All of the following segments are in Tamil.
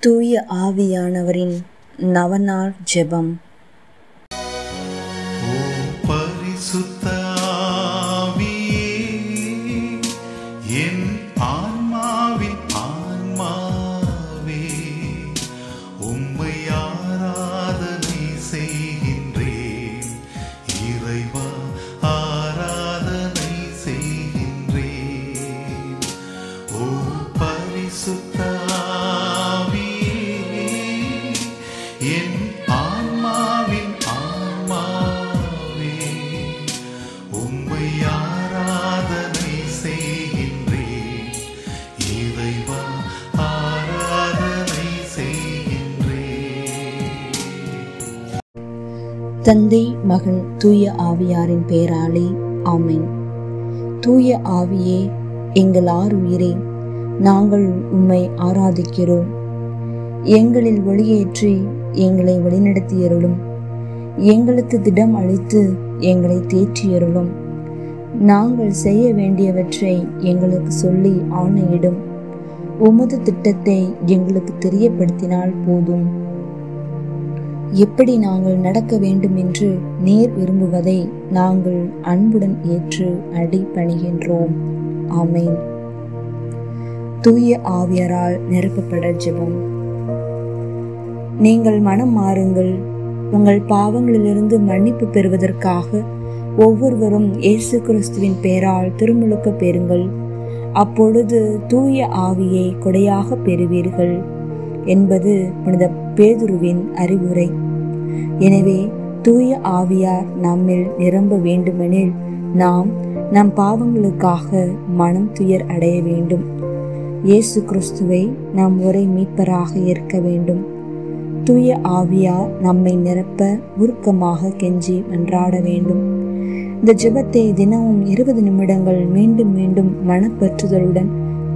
தூய ஆவியானவரின் நவநாள் ஜெபம். பரிசுத்த என் ஆன்மாவின் ஆன்மாவே, உம்மை ஆராதனை செய்கின்றேன். இறைவா, ஆராதனை செய்கின்றேன். தந்தை மகன் தூய ஆவியாரின் பெயராலே ஆமேன் தூய ஆவியே எங்கள் ஆறு உயிரே நாங்கள் உம்மை ஆராதிக்கிறோம் எங்களில் ஒளியேற்றி எங்களை வழிநடத்தியருளும். எங்களுக்கு திடம் அளித்து எங்களை தேற்றியருளும். நாங்கள் செய்ய வேண்டியவற்றை எங்களுக்கு சொல்லி ஆணையிடும். உமது திட்டத்தை எங்களுக்கு தெரியப்படுத்தினால் போதும். எப்படி நாங்கள் நடக்க வேண்டும் என்று நேர் விரும்புவதை நாங்கள் அன்புடன் ஏற்று அடி பணிகின்றோம். ஆமேன். தூய ஆவியரால் நிரப்பப்பட ஜெபம். நீங்கள் மனம் மாறுங்கள். உங்கள் பாவங்களிலிருந்து மன்னிப்பு பெறுவதற்காக ஒவ்வொருவரும் இயேசு கிறிஸ்துவின் பெயரால் திருமுழுக்க பெறுங்கள். அப்பொழுது தூய ஆவியை கொடையாக பெறுவீர்கள் என்பது புனித பேதுருவின் அறிவுரை. எனவே தூய ஆவியார் நம்மில் நிரம்ப வேண்டுமெனில் நாம் நம் பாவங்களுக்காக மனம் துயர் அடைய வேண்டும். இயேசு கிறிஸ்துவை நாம் ஒரே மீட்பராக ஏற்க வேண்டும். தூய ஆவியார் நம்மை நிரப்ப உருக்கமாக கெஞ்சி மன்றாட வேண்டும். இந்த ஜெபத்தை தினமும் இருபது நிமிடங்கள் மீண்டும் மீண்டும் மனப்பற்றுதலுடன்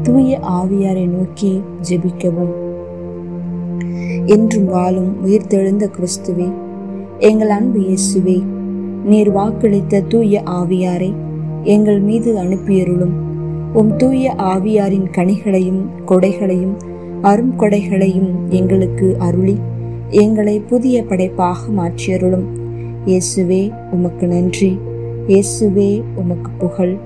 தூய ஆவியாரை நோக்கி ஜெபிக்கவும். என்றும் வாழும் உயிர்த்தெழுந்த கிறிஸ்துவே எங்கள் அன்பு இயேசுவே நீர் வாக்களித்த தூய ஆவியாரை எங்கள் மீது அனுப்பியருளும். உம் தூய ஆவியாரின் கனிகளையும் கொடைகளையும் அரும் கொடைகளையும் எங்களுக்கு அருளி. எங்களை புதிய படைப்பாக மாற்றியருளும். இயேசுவே உமக்கு நன்றி. இயேசுவே உமக்கு புகழ்.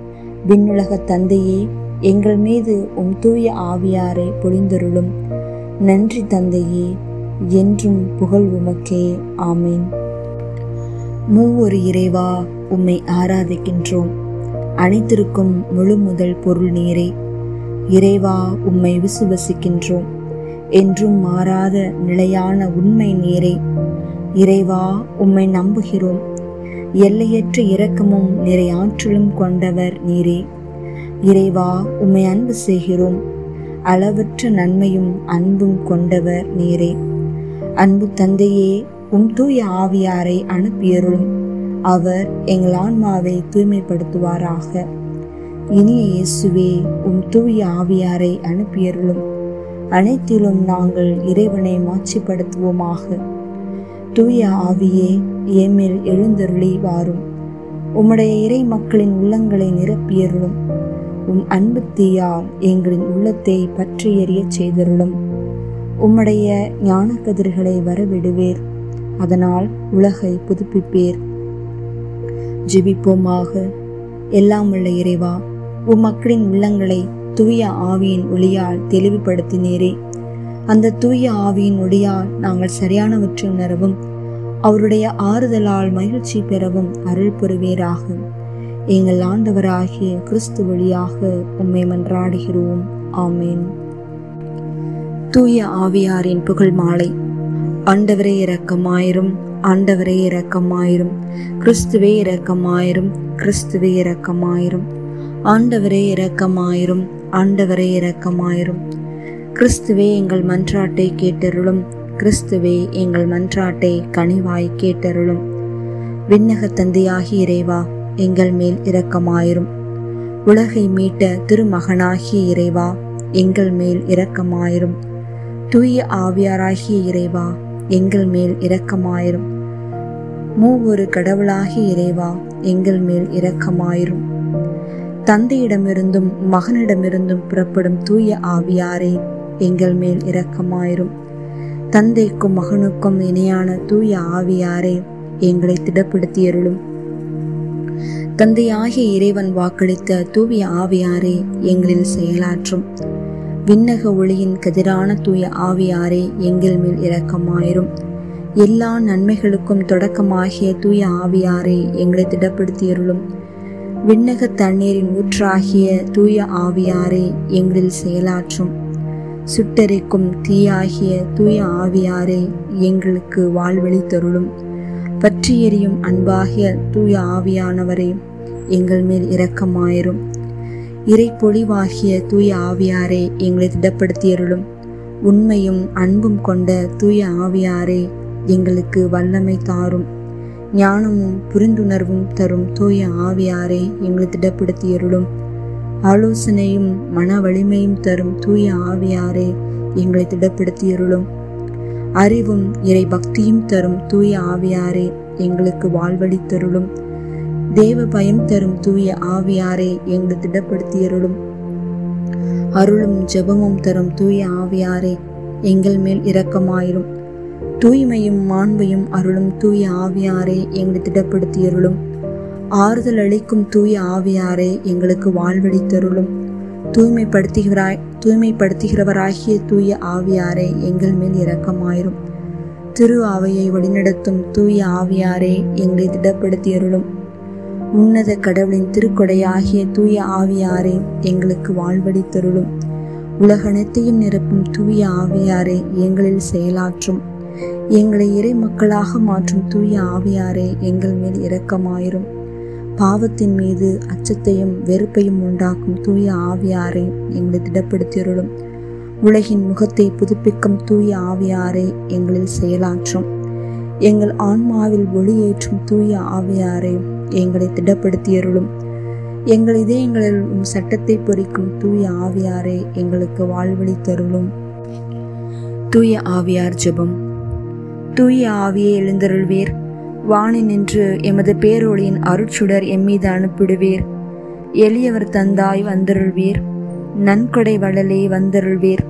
விண்ணுலக தந்தையே எங்கள் மீது உம் தூய ஆவியாரை பொழிந்தருளும். நன்றி தந்தையே என்றும் புகழ் உமக்கே. ஆமீன். மூவொரு இறைவா உம்மை ஆராதிக்கின்றோம். அனைத்திற்கும் முழு முதல் பொருள் நீரே. இறைவா உம்மை விசுவசிக்கின்றோம். என்றும் மாறாத நிலையான உண்மை நீரே. இறைவா உம்மை நம்புகிறோம். எல்லையற்ற இரக்கமும் நிறை ஆற்றலும் கொண்டவர் நீரே. இறைவா உம்மை அன்பு செய்கிறோம். அளவற்ற நன்மையும் அன்பும் கொண்டவர் நீரே. அன்பு தந்தையே உம் தூய ஆவியாரை அனுப்பியருளும். அவர் எங்கள் ஆன்மாவை தூய்மைப்படுத்துவாராக. இனிய இயேசுவே உம் தூய ஆவியாரை அனுப்பியருளும். அனைத்திலும் நாங்கள் இறைவனை மாட்சிப்படுத்துவோமாக. தூய ஆவியே ஏமேல் எழுந்தருளி வாரும் உம்முடைய இறை மக்களின் உள்ளங்களை நிரப்பியருளும். உம் அன்பு தீயால் எங்களின் உள்ளத்தை பற்றி எறியச் செய்தருளும். உம்முடைய ஞான கதிர்களை வரவிடுவேர். அதனால் உலகை புதுப்பிப்பேர். ஜெபிப்போமாக. எல்லாம் உள்ள இறைவா உம் மக்களின் உள்ளங்களை தூய ஆவியின் ஒளியால் தெளிவுபடுத்தினீரே. அந்த தூய ஆவியின் ஒளியால் நாங்கள் சரியானவற்றை உணரவும் அவருடைய ஆறுதலால் மகிழ்ச்சி பெறவும் அருள் புரிவீராக. எங்கள் ஆண்டவராகிய கிறிஸ்து வழியாக உம்மை மன்றாடுகிறோம். ஆமேன். தூய ஆவியாரின் புகழ் மாலை. ஆண்டவரே இரக்கமாயிரும் ஆண்டவரே இரக்கமாயிரும் கிறிஸ்துவே இரக்கமாயிரும் கிறிஸ்துவே இரக்கமாயிரும். ஆண்டவரே இரக்கமாயிரும் ஆண்டவரே இரக்கமாயிரும். கிறிஸ்துவே எங்கள் மன்றாட்டை கேட்டருளும். கிறிஸ்துவே எங்கள் மன்றாட்டை கனிவாய் கேட்டருளும். விண்ணக தந்தையாகி இறைவா எங்கள் மேல் இரக்கமாயிரும். உலகை மீட்ட திருமகனாகிய இறைவா எங்கள் மேல் இரக்கமாயிரும். தூய ஆவியாராகிய இறைவா எங்கள் மேல் இரக்கமாயிரும். மூவொரு கடவுளாகிய இறைவா எங்கள் மேல் இரக்கமாயிரும். தந்தையிடமிருந்தும் மகனிடமிருந்தும் புறப்படும் தூய ஆவியாரே எங்கள் மேல் இரக்கமாயிரும். தந்தைக்கும் மகனுக்கும் இணையான தூய ஆவியாரே எங்களை திடப்படுத்தியருளும். தந்தையாகிய இறைவன் வாக்களித்த தூய ஆவியாரே எங்களில் செயலாற்றும். விண்ணக ஒளியின் கதிரான தூய ஆவியாரே எங்கள் மேல் இரக்கமாயிரும். எல்லா நன்மைகளுக்கும் தொடக்கமாகிய தூய ஆவியாரே எங்களை திடப்படுத்தியருளும். விண்ணக தண்ணீரின் ஊற்றாகிய தூய ஆவியாரே எங்களில் செயலாற்றும். சுட்டரிக்கும் தீயாகிய தூய ஆவியாரே எங்களுக்கு வாழ்வழி தருளும். பற்றி எறியும் அன்பாகிய தூய ஆவியானவரே எங்கள் மேல் இரக்கமாயிரும். இறை பொழிவாகிய தூய ஆவியாரே எங்களை திடப்படுத்தியருளும். உண்மையும் அன்பும் கொண்ட தூய ஆவியாரே எங்களுக்கு வல்லமை தாரும். ஞானமும் புரிந்துணர்வும் தரும் தூய ஆவியாரே எங்களை திடப்படுத்தியருளும். ஆலோசனையும் மன வலிமையும் தரும் தூய ஆவியாரே எங்களை திடப்படுத்தியருளும். அறிவும் இறை பக்தியும் தரும் தூய ஆவியாரே எங்களுக்கு வாழ்வழி தருளும் தேவ பயம் தரும் தூய ஆவியாரே எங்களை திடப்படுத்தியருளும். அருளும் ஜெபமும் தரும் தூய ஆவியாரே எங்கள் மேல் இரக்கமாயிரும். தூய்மையும் மாண்பையும் அருளும் தூய ஆவியாரே எங்களை திடப்படுத்தியருளும். ஆறுதல் அளிக்கும் தூய ஆவியாரே எங்களுக்கு வாழ்வழித்தருளும் தூய்மைப்படுத்துகிறாய் தூய்மைப்படுத்துகிறவராகிய தூய ஆவியாரே எங்கள் மேல் இரக்கமாயிரும். திரு ஆவையை வழிநடத்தும் தூய ஆவியாரே எங்களை திடப்படுத்தியருளும். உன்னத கடவுளின் திருக்கொடையாகிய தூய ஆவியாரே எங்களுக்கு வாழ்வழித்தருளும் உலகனைத்தையும் நிரப்பும் தூய ஆவியாரே எங்களில் செயலாற்றும். எங்களை இறை மக்களாக மாற்றும் தூய ஆவியாரே எங்கள் மேல் இரக்கமாயிரும். பாவத்தின் மீது அச்சத்தையும் வெறுப்பையும் உண்டாக்கும் தூய ஆவியாரை எங்களை திடப்படுத்தியருளும். உலகின் முகத்தை புதுப்பிக்கும் தூய ஆவியாரை எங்களில் செயலாற்றும். எங்கள் ஆன்மாவில் ஒளியேற்றும் தூய ஆவியாரை எங்களை திடப்படுத்தியருளும். எங்கள் இதயங்களில் உம் சட்டத்தை பொறிக்கும் தூய ஆவியாரை எங்களுக்கு வாழ்வழி தருளும். தூய ஆவியார் ஜெபம். தூய ஆவியை எழுந்தருள்வீர். வாணி நின்று எமது பேரொளியின் அருட்சுடர் எம்மீது அனுப்பிடுவீர். எளியவர் தந்தாய் வந்தருள்வீர். நன்கொடை வளலே வந்தருள்வீர்.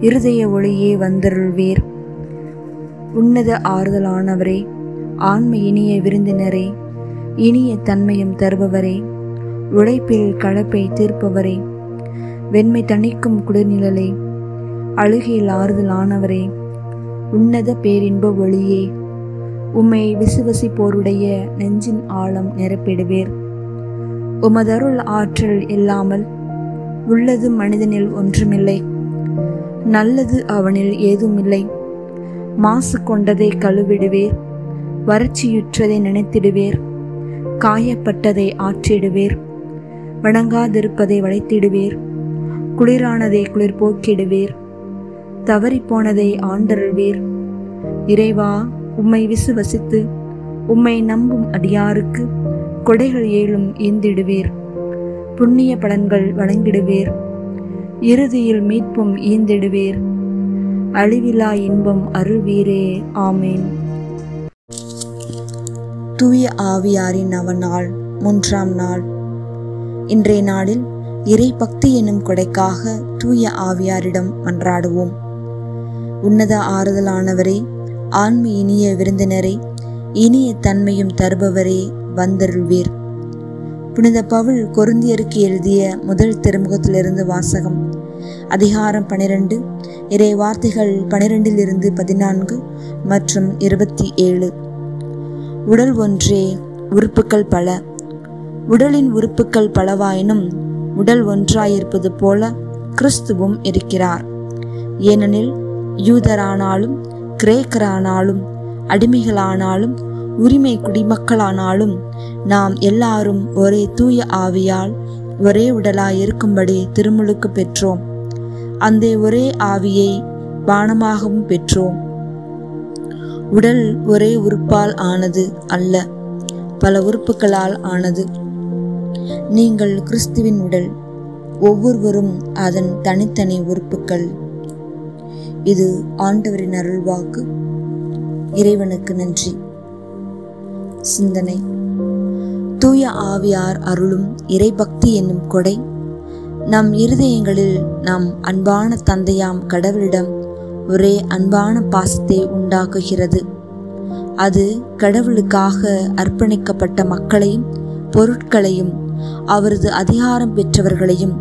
இருதய ஒளியே வந்தருள்வீர். உன்னத ஆறுதலானவரே ஆண்மை இனிய விருந்தினரே இனிய தன்மையும் தருபவரே உழைப்பில் கலப்பை தீர்ப்பவரே வெண்மை தணிக்கும் குளிர்நிழலே அழுகையில் ஆறுதலானவரே உன்னத பேரின்ப ஒளியே உம்மை விசுவசிப்போருடைய நெஞ்சின் ஆழம் நிரப்பிடுவேர். உமதருள் ஆற்றல் இல்லாமல் உள்ளது மனிதனில் ஒன்றுமில்லை. நல்லது அவனில் ஏதுமில்லை. மாசு கொண்டதை கழுவிடுவேர். வறட்சியுற்றதை நினைத்திடுவேர். காயப்பட்டதை ஆற்றிடுவேர். வணங்காதிருப்பதை வளைத்திடுவேர். குளிரானதை குளிர் போக்கிடுவேர் தவறிப்போனதை ஆண்டருள்வீர். இறைவா உம்மை விசுவசித்து உம்மை நம்பும் அடியாருக்கு கொடைகள் ஏழும் ஈந்திடுவீர் புண்ணிய பலன்கள் வழங்கிடுவீர். இறுதியில் மீட்பும் ஈந்திடுவீர். அழிவிலா இன்பம் அருள்வீரே ஆமேன். தூய ஆவியாரின் அவநாள் மூன்றாம் நாள். இன்றைய நாளில் இறை பக்தி என்னும் கொடைக்காக தூய ஆவியாரிடம் மன்றாடுவோம். உன்னத ஆறுதலானவரே ஆன்மி இனிய விருந்தினரே இனிய தன்மையும் தருபவரே வந்தருள்வீர். புனித பவுல் கொருந்தியருக்கு எழுதிய முதல் திருமுகத்திலிருந்து வாசகம். அதிகாரம் பனிரெண்டு இறை வார்த்தைகள் பனிரெண்டிலிருந்து பதினான்கு மற்றும் இருபத்தி ஏழு. உடல் ஒன்றே உறுப்புக்கள் பல. உடலின் உறுப்புக்கள் பலவாயினும் உடல் ஒன்றாயிருப்பது போல கிறிஸ்துவும் இருக்கிறார். ஏனெனில் யூதரானாலும் கிரேக்கரானாலும் அடிமைகளானாலும் உரிமை குடிமக்களானாலும் நாம் எல்லாரும் ஒரே தூய ஆவியால் ஒரே உடலாய் இருக்கும்படி திருமுழுக்கு பெற்றோம். அந்த ஒரே ஆவியை பானமாகவும் பெற்றோம். உடல் ஒரே உறுப்பால் ஆனது அல்ல பல உறுப்புகளால் ஆனது. நீங்கள் கிறிஸ்துவின் உடல் ஒவ்வொருவரும் அதன் தனித்தனி உறுப்புகள். இது ஆண்டவரின் அருள்வாக்கு இறைவனுக்கு நன்றி. சிந்தனை. தூய ஆவியார் அருளும் இறைபக்தி என்னும் கொடை. நம் இருதயங்களில் நம் அன்பான தந்தையாம் கடவுளிடம் ஒரே அன்பான பாசத்தை உண்டாக்குகிறது. அது கடவுளுக்காக அர்ப்பணிக்கப்பட்ட மக்களையும் பொருட்களையும் அவரது அதிகாரம் பெற்றவர்களையும்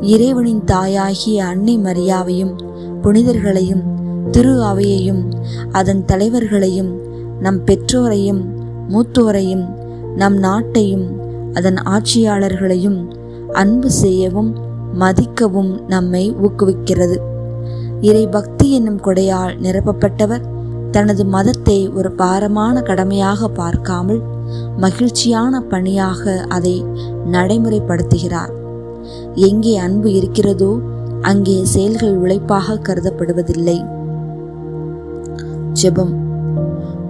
இறைவனின் தாயாகிய அன்னை மரியாவையும் புனிதர்களையும் திரு அவையையும் அதன் தலைவர்களையும் நம் பெற்றோரையும் மூத்தோரையும் நம் நாட்டையும் அதன் ஆட்சியாளர்களையும் அன்பு செய்யவும் மதிக்கவும் நம்மை ஊக்குவிக்கிறது. இறை பக்தி என்னும் கொடையால் நிரப்பப்பட்டவர் தனது மதத்தை ஒரு பாரமான கடமையாக பார்க்காமல் மகிழ்ச்சியான பணியாக அதை நடைமுறைப்படுத்துகிறார். எங்கே அன்பு இருக்கிறதோ அங்கே செயல்கள் உழைப்பாக கருதப்படுவதில்லை. ஜெபம்.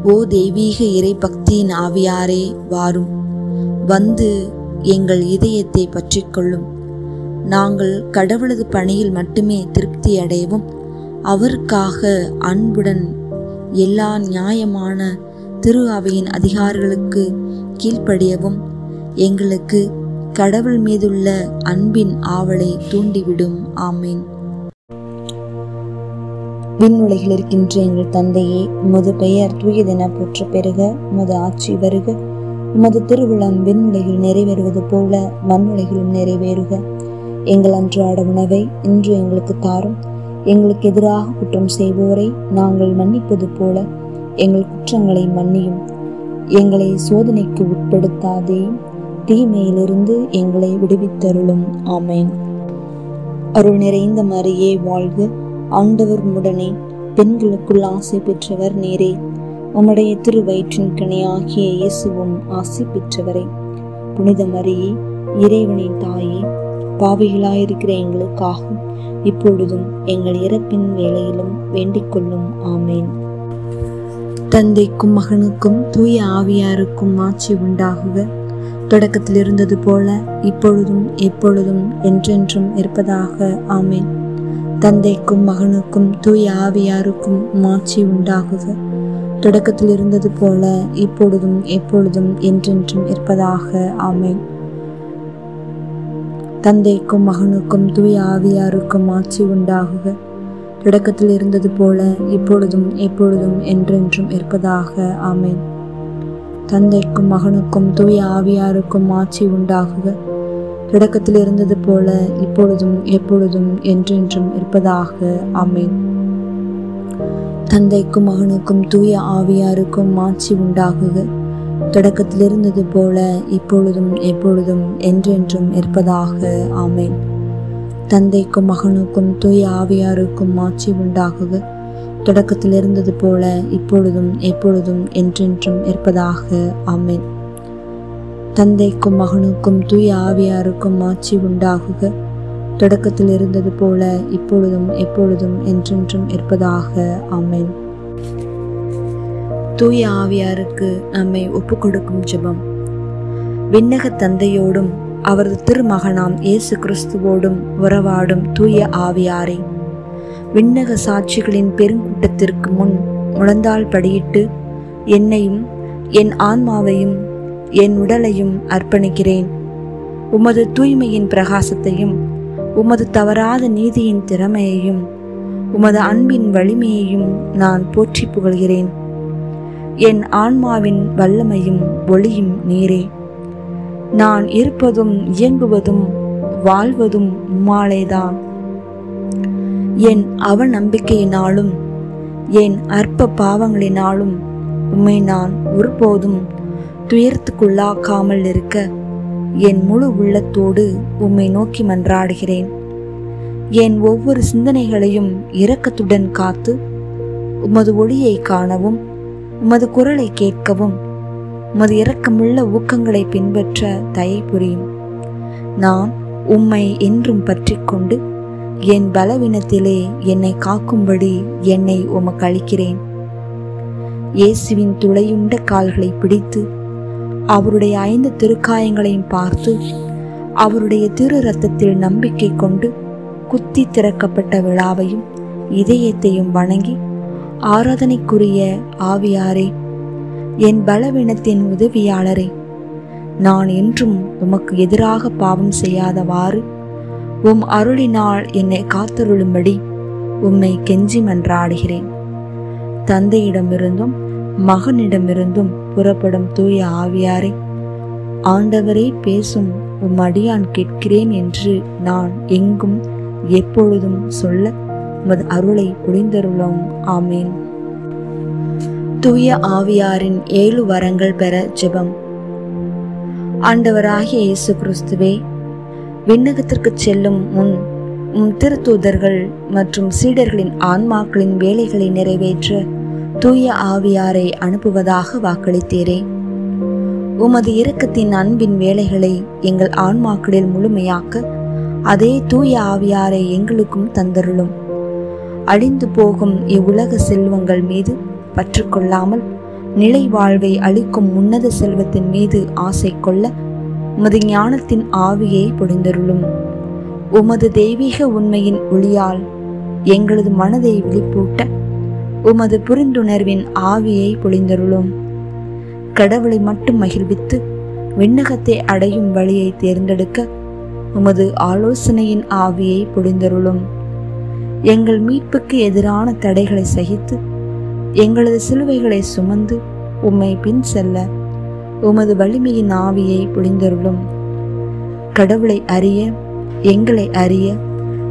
ஓ தெய்வீக இறை பக்தியின் ஆவியாரே வாரும். வந்து எங்கள் இதயத்தை பற்றிக்கொள்ளும். நாங்கள் கடவுளது பணியில் மட்டுமே திருப்தி அடையவும் அவருக்காக அன்புடன் எல்லா நியாயமான திரு அவையின் அதிகாரிகளுக்கு கீழ்ப்படியவும் எங்களுக்கு கடவுள் மீதுள்ள அன்பின் ஆவலை தூண்டிவிடும். ஆமேன். விண்ணுலகில் இருக்கின்ற எங்கள் தந்தையே உமது பெயர் தூயதென போற்ற பெறுக உமது ஆட்சி வருக. உமது திருவிழம் விண்ணுலகில் நிறைவேறுவது போல மண்ணுலகிலும் நிறைவேறுக. எங்கள் அன்றாட உணவை இன்று எங்களுக்கு தாரும். எங்களுக்கு எதிராக குற்றம் செய்வோரை நாங்கள் மன்னிப்பது போல எங்கள் குற்றங்களை மன்னியும். எங்களை சோதனைக்கு உட்படுத்தாதே. தீமையிலிருந்து எங்களை விடுவித்தருளும். ஆமேன். அருள் நிறைந்த மரியே வாழ்க. ஆண்டவர் உடனே பெண்களுக்குள் ஆசை பெற்றவர் நேரே. உம்முடைய திருவயிற்றின் கனியாகிய இயேசுவும் ஆசை பெற்றவரே. புனித மரியே இறைவனின் தாயே பாவிகளாயிருக்கிற எங்களுக்காக இப்பொழுதும் எங்கள் இறப்பின் வேலையிலும் வேண்டிக் கொள்ளும். ஆமேன். தந்தைக்கும் மகனுக்கும் தூய ஆவியாருக்கும் ஆட்சி உண்டாகுக. தொடக்கத்தில் இருந்தது போல இப்பொழுதும் எப்பொழுதும் என்றென்றும் இருப்பதாக. ஆமேன். தந்தைக்கும் மகனுக்கும் தூய ஆவியாருக்கும் மாட்சி உண்டாகுக. தொடக்கத்தில் இருந்தது போல இப்பொழுதும் எப்பொழுதும் என்றென்றும் இருப்பதாக. ஆமேன். தந்தைக்கும் மகனுக்கும் தூய ஆவியாருக்கும் ஆட்சி உண்டாகுக. தொடக்கத்தில் இருந்தது போல இப்பொழுதும் எப்பொழுதும் என்றென்றும் இருப்பதாக. ஆமேன். தந்தைக்கும் மகனுக்கும் தூய ஆவியாருக்கும் ஆட்சி உண்டாகுக. தொடக்கத்தில் இருந்தது போல இப்பொழுதும் எப்பொழுதும் என்றென்றும் இருப்பதாக. அமேன் தந்தைக்கும் மகனுக்கும் தூய ஆவியாருக்கும் ஆட்சி உண்டாகுக. தொடக்கத்தில் இருந்தது போல இப்பொழுதும் எப்பொழுதும் என்றென்றும் இருப்பதாக. ஆமேன். தந்தைக்கும் மகனுக்கும் தூய ஆவியாருக்கும் ஆட்சி உண்டாகுக. தொடக்கத்தில் இருந்தது போல இப்பொழுதும் எப்பொழுதும் என்றென்றும் இருப்பதாக. ஆமேன். தந்தைக்கும் மகனுக்கும் தூய ஆவியாருக்கும் ஆட்சி உண்டாகுக. தொடக்கத்தில் இருந்தது போல இப்பொழுதும் எப்பொழுதும் என்றென்றும் இருப்பதாக. ஆமேன். தூய ஆவியாருக்கு நம்மை ஒப்புக்கொடுக்கும் ஜெபம். விண்ணக தந்தையோடும் அவரது திருமகனாம் இயேசு கிறிஸ்துவோடும் உறவாடும் தூய ஆவியாரை. விண்ணக சாட்சிகளின் பெருங்கூட்டத்திற்கு முன் முழந்தாள் படியிட்டு என்னையும் என் ஆன்மாவையும் என் உடலையும் அர்ப்பணிக்கிறேன். உமது தூய்மையின் பிரகாசத்தையும் உமது தவறாத நீதியின் திறமையையும் உமது அன்பின் வலிமையையும் நான் போற்றி புகழ்கிறேன். என் ஆன்மாவின் வல்லமையும் ஒளியும் நீரே. நான் இருப்பதும் இயங்குவதும் வாழ்வதும் உம்மாலேதான். என் அவநம்பிக்கையினாலும் என் அற்ப பாவங்களினாலும் உம்மை நான் ஒருபோதும் துயரத்துக்குள்ளாக்காமல் இருக்க என் முழு உள்ளத்தோடு உம்மை நோக்கி மன்றாடுகிறேன். என் ஒவ்வொரு சிந்தனைகளையும் இரக்கத்துடன் காத்து உமது ஒளியை காணவும் உமது குரலை கேட்கவும் உமது இரக்கமுள்ள ஊக்கங்களை பின்பற்ற தயை புரியும் நான் உம்மை என்றும் பற்றி கொண்டு என் பலவீனத்திலே என்னை காக்கும்படி என்னை உமக்கு அளிக்கிறேன் இயேசுவின் துளையுண்ட கால்களை பிடித்து அவருடைய ஐந்து திருக்காயங்களையும் பார்த்து அவருடைய திரு ரத்தத்தில் நம்பிக்கை கொண்டு குத்தி திறக்கப்பட்ட விழாவையும் இதயத்தையும் வணங்கி ஆராதனைக்குரிய ஆவியாரே என் பலவீனத்தின் உதவியாளரே நான் என்றும் உமக்கு எதிராக பாவம் செய்யாதவாறு உம் அருளினால் என்னை காத்தருளும்படி உம்மை கெஞ்சி மன்றாடுகிறேன். தந்தையிடமிருந்தும் மகனிடமிருந்தும் புறப்படும் தூய ஆவியாரை ஆண்டவரே பேசும் உம் அடியான் கேட்கிறேன் என்று நான் எங்கும் எப்பொழுதும் சொல்ல உமது அருளை புரிந்தருளும். ஆமேன். தூய ஆவியாரின் ஏழு வரங்கள் பெற ஜெபம். ஆண்டவராகிய இயேசு கிறிஸ்துவே விண்ணகத்திற்கு செல்லும் முன் உம் திருத்தூதர்கள் மற்றும் சீடர்களின் ஆன்மாக்களின் வேலைகளை நிறைவேற்ற தூய ஆவியாரை அனுப்புவதாக வாக்களித்தீரே. உமது இரக்கத்தின் அன்பின் வேலைகளை எங்கள் ஆன்மாக்களில் முழுமையாக்க அதே தூய ஆவியாரை எங்களுக்கும் தந்தருளும். அழிந்து போகும் இவ்வுலக செல்வங்கள் மீது பற்றுக்கொள்ளாமல் நிலை வாழ்வை அளிக்கும் உன்னத செல்வத்தின் மீது ஆசை கொள்ள உமது ஞானத்தின் ஆவியை பொழிந்தருளும். உமது தெய்வீக உண்மையின் ஒளியால் எங்களது மனதை விழிப்பூட்ட உமது புரிந்துணர்வின் ஆவியை பொழிந்தருளும். கடவுளை மட்டும் மகிழ்வித்து விண்ணகத்தை அடையும் வழியை தேர்ந்தெடுக்க உமது ஆலோசனையின் ஆவியை பொழிந்தருளும். எங்கள் மீட்புக்கு எதிரான தடைகளை சகித்து எங்களது சிலுவைகளை சுமந்து உம்மை பின் செல்ல உமது வலிமையின் ஆவியை புரிந்தருளும். கடவுளை அறிய எங்களை அறிய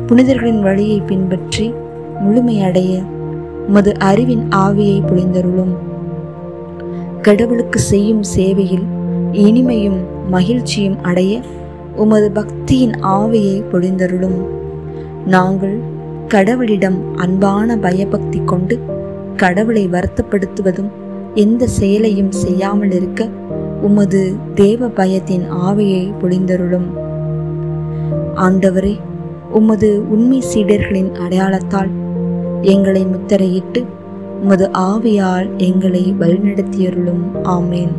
புனிதர்களின் வழியை பின்பற்றி முழுமையடைய உமது அறிவின் ஆவியை புரிந்தருளும். கடவுளுக்கு செய்யும் சேவையில் இனிமையும் மகிழ்ச்சியும் அடைய உமது பக்தியின் ஆவியை பொழிந்தருளும் நாங்கள் கடவுளிடம் அன்பான பயபக்தி கொண்டு கடவுளை வருத்தப்படுத்துவதும் எந்த செயலையும் செய்யாமல் இருக்க உமது தேவ பயத்தின் ஆவியை பொழிந்தருளும். ஆண்டவரே உமது உண்மை சீடர்களின் அடையாளத்தால் எங்களை முத்திரையிட்டு உமது ஆவியால் எங்களை வழிநடத்தியருளும். ஆமேன்.